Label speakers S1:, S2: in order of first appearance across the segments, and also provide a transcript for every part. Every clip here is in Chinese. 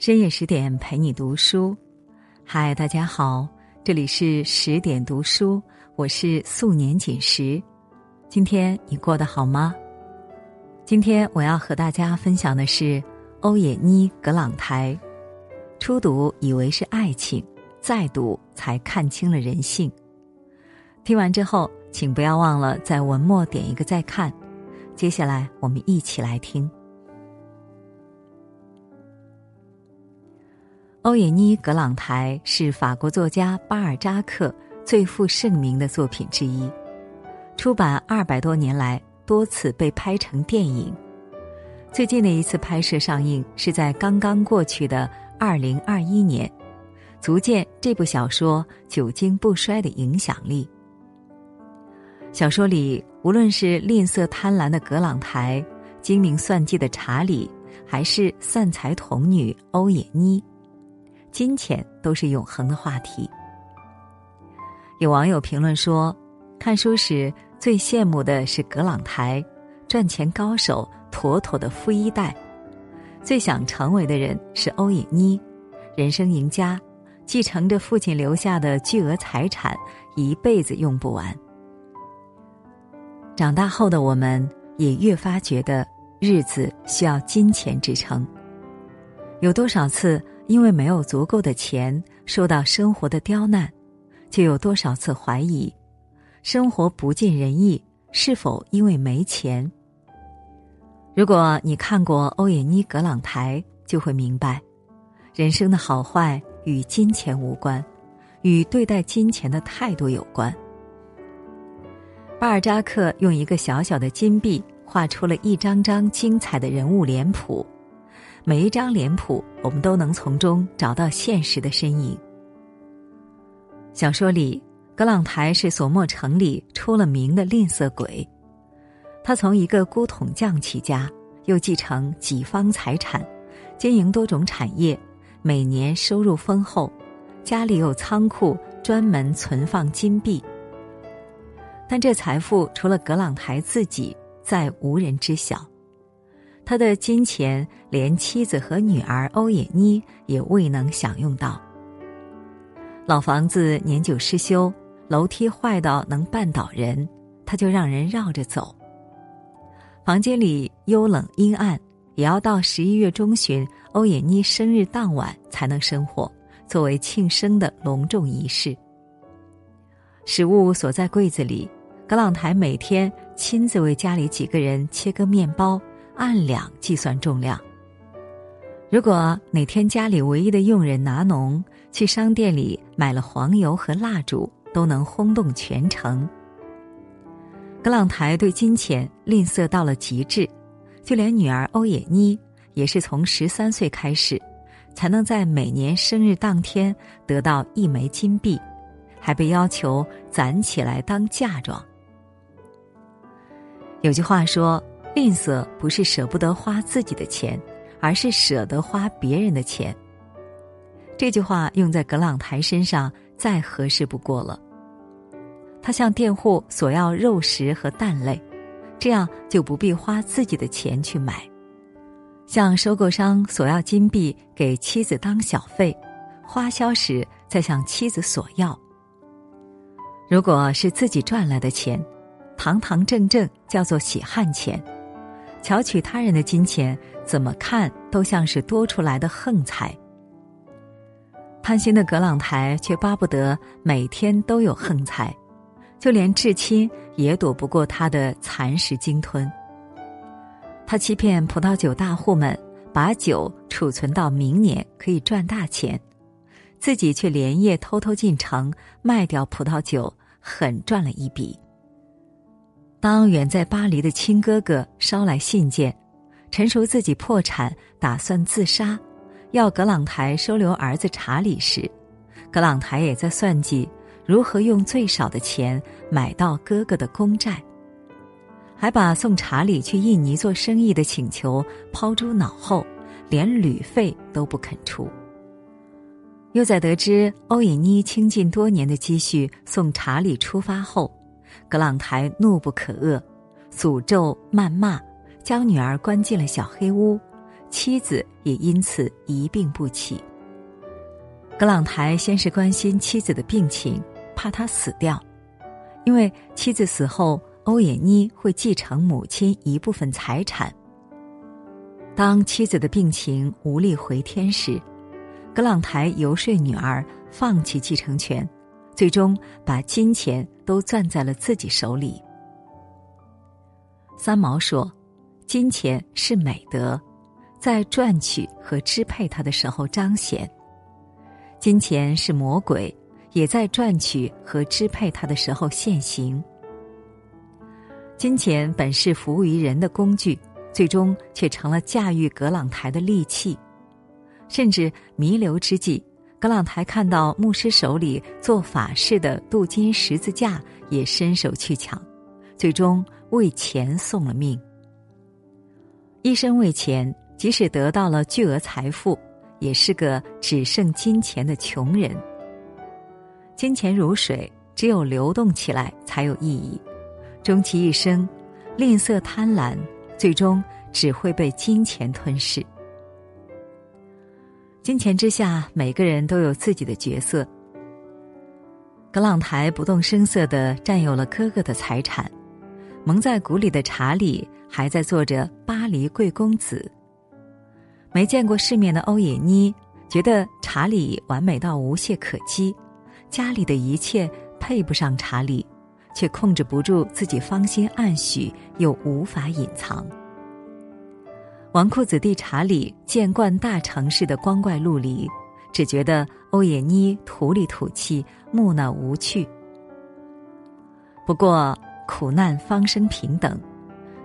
S1: 深夜十点陪你读书，嗨，大家好，这里是十点读书，我是素年锦时。今天你过得好吗？今天我要和大家分享的是欧也妮·葛朗台。初读以为是爱情，再读才看清了人性。听完之后，请不要忘了在文末点一个再看。接下来，我们一起来听。欧也妮·葛朗台是法国作家巴尔扎克最负盛名的作品之一，出版二百多年来多次被拍成电影。最近的一次拍摄上映是在刚刚过去的二零二一年，足见这部小说久经不衰的影响力。小说里，无论是吝啬贪婪的葛朗台、精明算计的查理，还是散财童女欧也妮。金钱都是永恒的话题。有网友评论说：“看书时最羡慕的是葛朗台，赚钱高手，妥妥的富一代；最想成为的人是欧也妮，人生赢家，继承着父亲留下的巨额财产，一辈子用不完。”长大后的我们也越发觉得日子需要金钱支撑。有多少次？因为没有足够的钱，受到生活的刁难，就有多少次怀疑，生活不尽人意，是否因为没钱？如果你看过欧也妮·葛朗台，就会明白，人生的好坏与金钱无关，与对待金钱的态度有关。巴尔扎克用一个小小的金币，画出了一张张精彩的人物脸谱。每一张脸谱，我们都能从中找到现实的身影。小说里，葛朗台是索莫城里出了名的吝啬鬼。他从一个孤桶匠起家，又继承几方财产，经营多种产业，每年收入丰厚，家里有仓库专门存放金币。但这财富除了葛朗台自己，再无人知晓。他的金钱连妻子和女儿欧也妮也未能享用到。老房子年久失修，楼梯坏到能绊倒人，他就让人绕着走。房间里幽冷阴暗，也要到十一月中旬欧也妮生日当晚才能生火，作为庆生的隆重仪式。食物锁在柜子里，葛朗台每天亲自为家里几个人切割面包。按两计算重量。如果哪天家里唯一的佣人拿农去商店里买了黄油和蜡烛，都能轰动全城。格朗台对金钱吝啬到了极致，就连女儿欧也妮也是从十三岁开始，才能在每年生日当天得到一枚金币，还被要求攒起来当嫁妆。有句话说。吝啬不是舍不得花自己的钱，而是舍得花别人的钱。这句话用在葛朗台身上再合适不过了。他向佃户索要肉食和蛋类，这样就不必花自己的钱去买；向收购商索要金币给妻子当小费，花销时再向妻子索要。如果是自己赚来的钱，堂堂正正叫做血汗钱。巧取他人的金钱，怎么看都像是多出来的横财。贪心的葛朗台却巴不得每天都有横财，就连至亲也躲不过他的蚕食鲸吞。他欺骗葡萄酒大户们，把酒储存到明年可以赚大钱，自己却连夜偷偷进城卖掉葡萄酒，狠赚了一笔。当远在巴黎的亲哥哥捎来信件，陈述自己破产，打算自杀，要葛朗台收留儿子查理时，葛朗台也在算计如何用最少的钱买到哥哥的公债，还把送查理去印尼做生意的请求抛诸脑后，连旅费都不肯出。又在得知欧也妮倾尽多年的积蓄送查理出发后。格朗台怒不可遏，诅咒谩骂，将女儿关进了小黑屋，妻子也因此一病不起。葛朗台先是关心妻子的病情，怕她死掉，因为妻子死后，欧也妮会继承母亲一部分财产。当妻子的病情无力回天时，葛朗台游说女儿放弃继承权，最终把金钱都攥在了自己手里。三毛说：“金钱是美德，在赚取和支配它的时候彰显；金钱是魔鬼，也在赚取和支配它的时候现形。金钱本是服务于人的工具。”最终却成了驾驭格朗台的利器，甚至弥留之际，格朗台看到牧师手里做法事的镀金十字架，也伸手去抢，最终为钱送了命。一生为钱，即使得到了巨额财富，也是个只剩金钱的穷人。金钱如水，只有流动起来才有意义。终其一生，吝啬贪婪。最终只会被金钱吞噬。金钱之下，每个人都有自己的角色。格朗台不动声色的占有了哥哥的财产，蒙在鼓里的查理还在做着巴黎贵公子。没见过世面的欧也妮觉得查理完美到无懈可击，家里的一切配不上查理。却控制不住自己芳心暗许，又无法隐藏。纨绔子弟查理见惯大城市的光怪陆离，只觉得欧也妮土里土气、木讷无趣。不过苦难方生平等，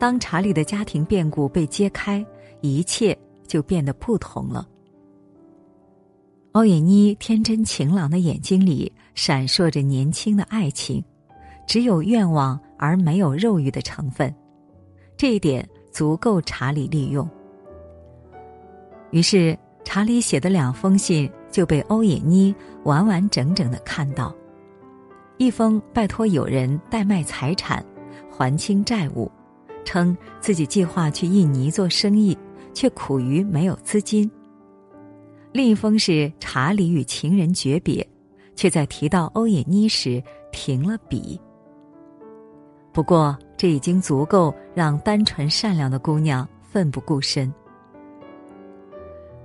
S1: 当查理的家庭变故被揭开，一切就变得不同了。欧也妮天真晴朗的眼睛里闪烁着年轻的爱情。只有愿望而没有肉欲的成分，这一点足够查理利用。于是，查理写的两封信就被欧也妮完完整整的看到。一封拜托友人代卖财产，还清债务，称自己计划去印尼做生意，却苦于没有资金；另一封是查理与情人诀别，却在提到欧也妮时停了笔。不过，这已经足够让单纯善良的姑娘奋不顾身。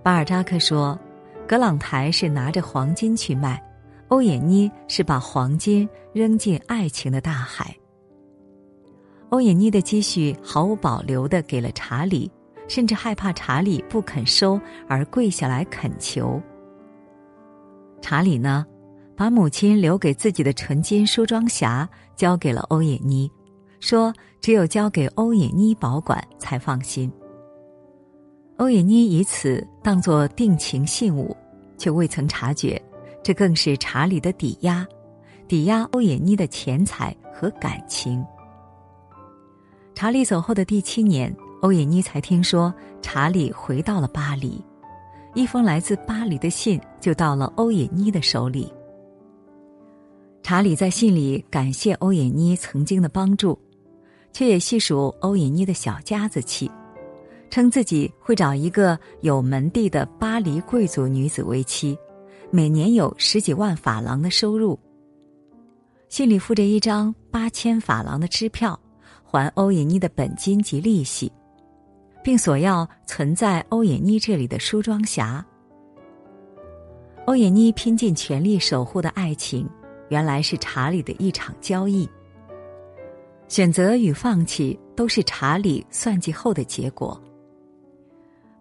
S1: 巴尔扎克说：“格朗台是拿着黄金去卖，欧也妮是把黄金扔进爱情的大海。”欧也妮的积蓄毫无保留的给了查理，甚至害怕查理不肯收而跪下来恳求。查理呢，把母亲留给自己的纯金梳妆匣交给了欧也妮。说：“只有交给欧也妮保管才放心。”欧也妮以此当作定情信物，却未曾察觉，这更是查理的抵押，抵押欧也妮的钱财和感情。查理走后的第七年，欧也妮才听说查理回到了巴黎，一封来自巴黎的信就到了欧也妮的手里。查理在信里感谢欧也妮曾经的帮助。却也细数欧也妮的小家子气，称自己会找一个有门第的巴黎贵族女子为妻，每年有十几万法郎的收入。信里附着一张八千法郎的支票，还欧也妮的本金及利息，并索要存在欧也妮这里的梳妆匣。欧也妮拼尽全力守护的爱情，原来是查理的一场交易。选择与放弃都是查理算计后的结果。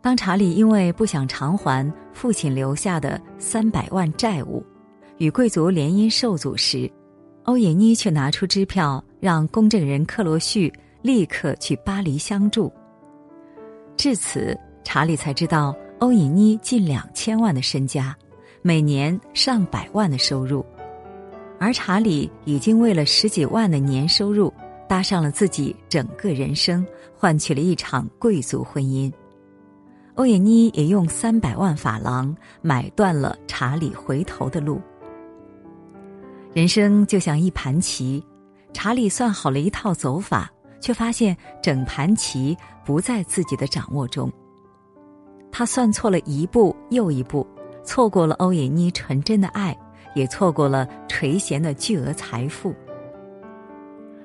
S1: 当查理因为不想偿还父亲留下的三百万债务，与贵族联姻受阻时，欧也妮却拿出支票，让公证人克罗旭立刻去巴黎相助。至此，查理才知道欧也妮近两千万的身家，每年上百万的收入，而查理已经为了十几万的年收入。搭上了自己整个人生，换取了一场贵族婚姻。欧也妮也用三百万法郎买断了查理回头的路。人生就像一盘棋，查理算好了一套走法，却发现整盘棋不在自己的掌握中。他算错了一步又一步，错过了欧也妮纯真的爱，也错过了垂涎的巨额财富。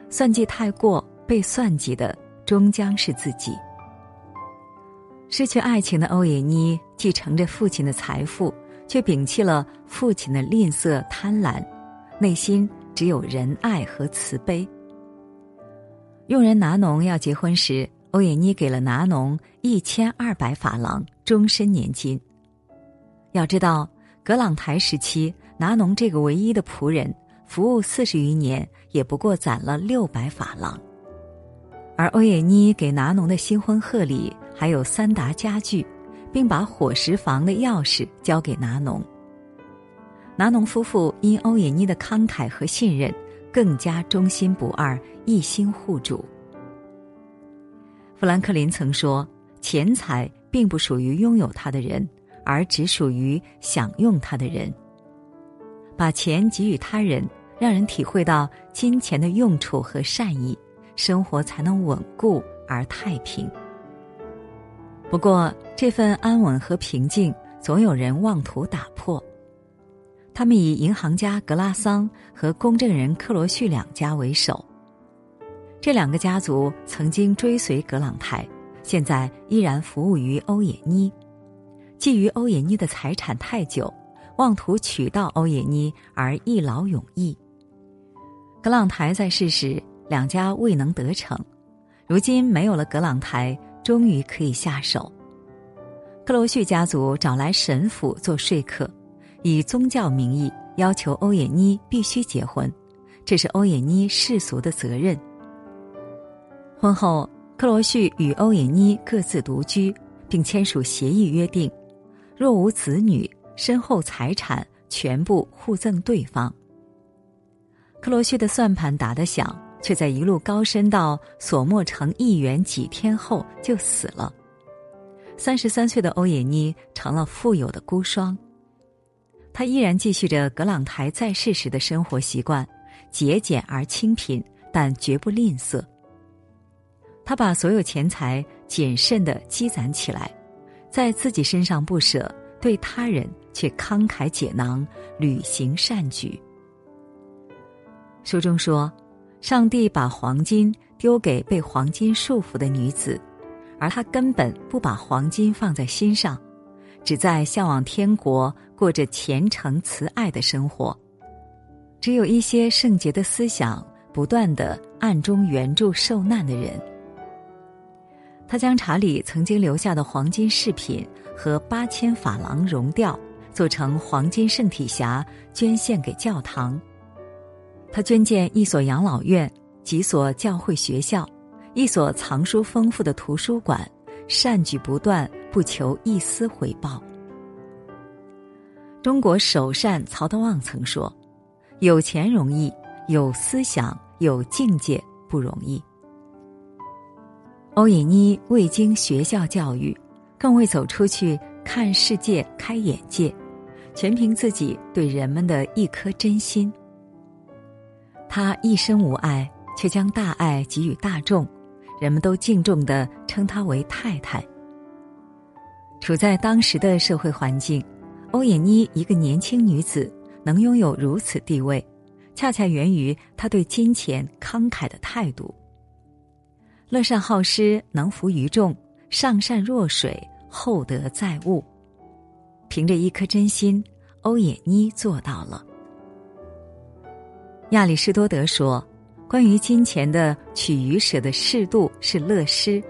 S1: 算计太过，被算计的终将是自己。失去爱情的欧也妮，继承着父亲的财富，却摒弃了父亲的吝啬贪婪，内心只有仁爱和慈悲。佣人拿农要结婚时，欧也妮给了拿农一千二百法郎终身年金。要知道，格朗台时期，拿农这个唯一的仆人服务四十余年，也不过攒了六百法郎。而欧也妮给拿农的新婚贺礼还有三沓家具，并把伙食房的钥匙交给拿农。拿农夫妇因欧也妮的慷慨和信任，更加忠心不二，一心护主。富兰克林曾说：“钱财并不属于拥有它的人，而只属于享用它的人。把钱给予他人，让人体会到金钱的用处和善意。”生活才能稳固而太平。不过，这份安稳和平静，总有人妄图打破。他们以银行家格拉桑和公证人克罗旭两家为首。这两个家族曾经追随格朗台，现在依然服务于欧也妮，觊觎欧也妮的财产太久，妄图取到欧也妮而一劳永逸。格朗台在世时。两家未能得逞，如今没有了格朗台，终于可以下手。克罗旭家族找来神父做说客，以宗教名义要求欧也妮必须结婚，这是欧也妮世俗的责任。婚后，克罗旭与欧也妮各自独居，并签署协议，约定若无子女，身后财产全部互赠对方。克罗旭的算盘打得响。却在一路高升到索莫城议员几天后就死了。三十三岁的欧也妮成了富有的孤孀。她依然继续着格朗台在世时的生活习惯，节俭而清贫，但绝不吝啬。他把所有钱财谨慎地积攒起来，在自己身上不舍，对他人却慷慨解囊，履行善举。书中说。上帝把黄金丢给被黄金束缚的女子，而他根本不把黄金放在心上，只在向往天国，过着虔诚慈爱的生活。只有一些圣洁的思想，不断的暗中援助受难的人。他将查理曾经留下的黄金饰品和八千法郎熔掉，做成黄金圣体匣，捐献给教堂。他捐建一所养老院、几所教会学校、一所藏书丰富的图书馆，善举不断，不求一丝回报。中国首善曹德旺曾说：“有钱容易，有思想、有境界不容易。”欧也妮未经学校教育，更未走出去看世界、开眼界，全凭自己对人们的一颗真心。他一生无爱，却将大爱给予大众，人们都敬重地称她为太太。处在当时的社会环境，欧也妮一个年轻女子能拥有如此地位，恰恰源于她对金钱慷慨的态度。乐善好施，能服于众，上善若水，厚德载物。凭着一颗真心，欧也妮做到了。亚里士多德说：“关于金钱的取与舍的适度是乐施，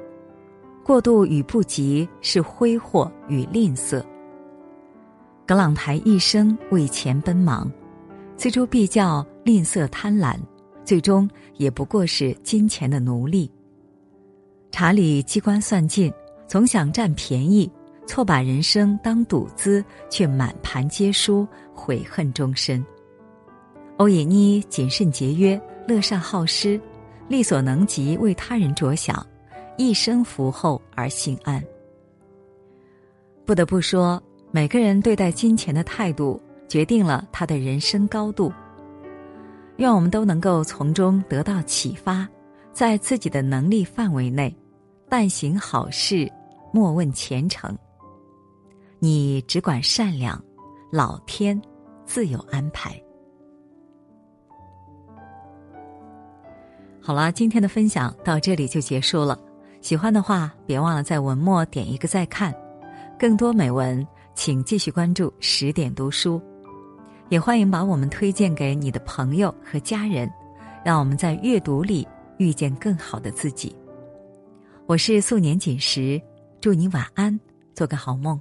S1: 过度与不及是挥霍与吝啬。”格朗台一生为钱奔忙，锱铢必较、吝啬贪婪，最终也不过是金钱的奴隶。查理机关算尽，总想占便宜，错把人生当赌资，却满盘皆输，悔恨终身。欧也妮谨慎节约，乐善好施，力所能及为他人着想，一生福厚而心安。不得不说，每个人对待金钱的态度，决定了他的人生高度。愿我们都能够从中得到启发，在自己的能力范围内，但行好事，莫问前程。你只管善良，老天自有安排。好了，今天的分享到这里就结束了。喜欢的话，别忘了在文末点一个再看。更多美文，请继续关注十点读书。也欢迎把我们推荐给你的朋友和家人，让我们在阅读里遇见更好的自己。我是素年锦时，祝你晚安，做个好梦。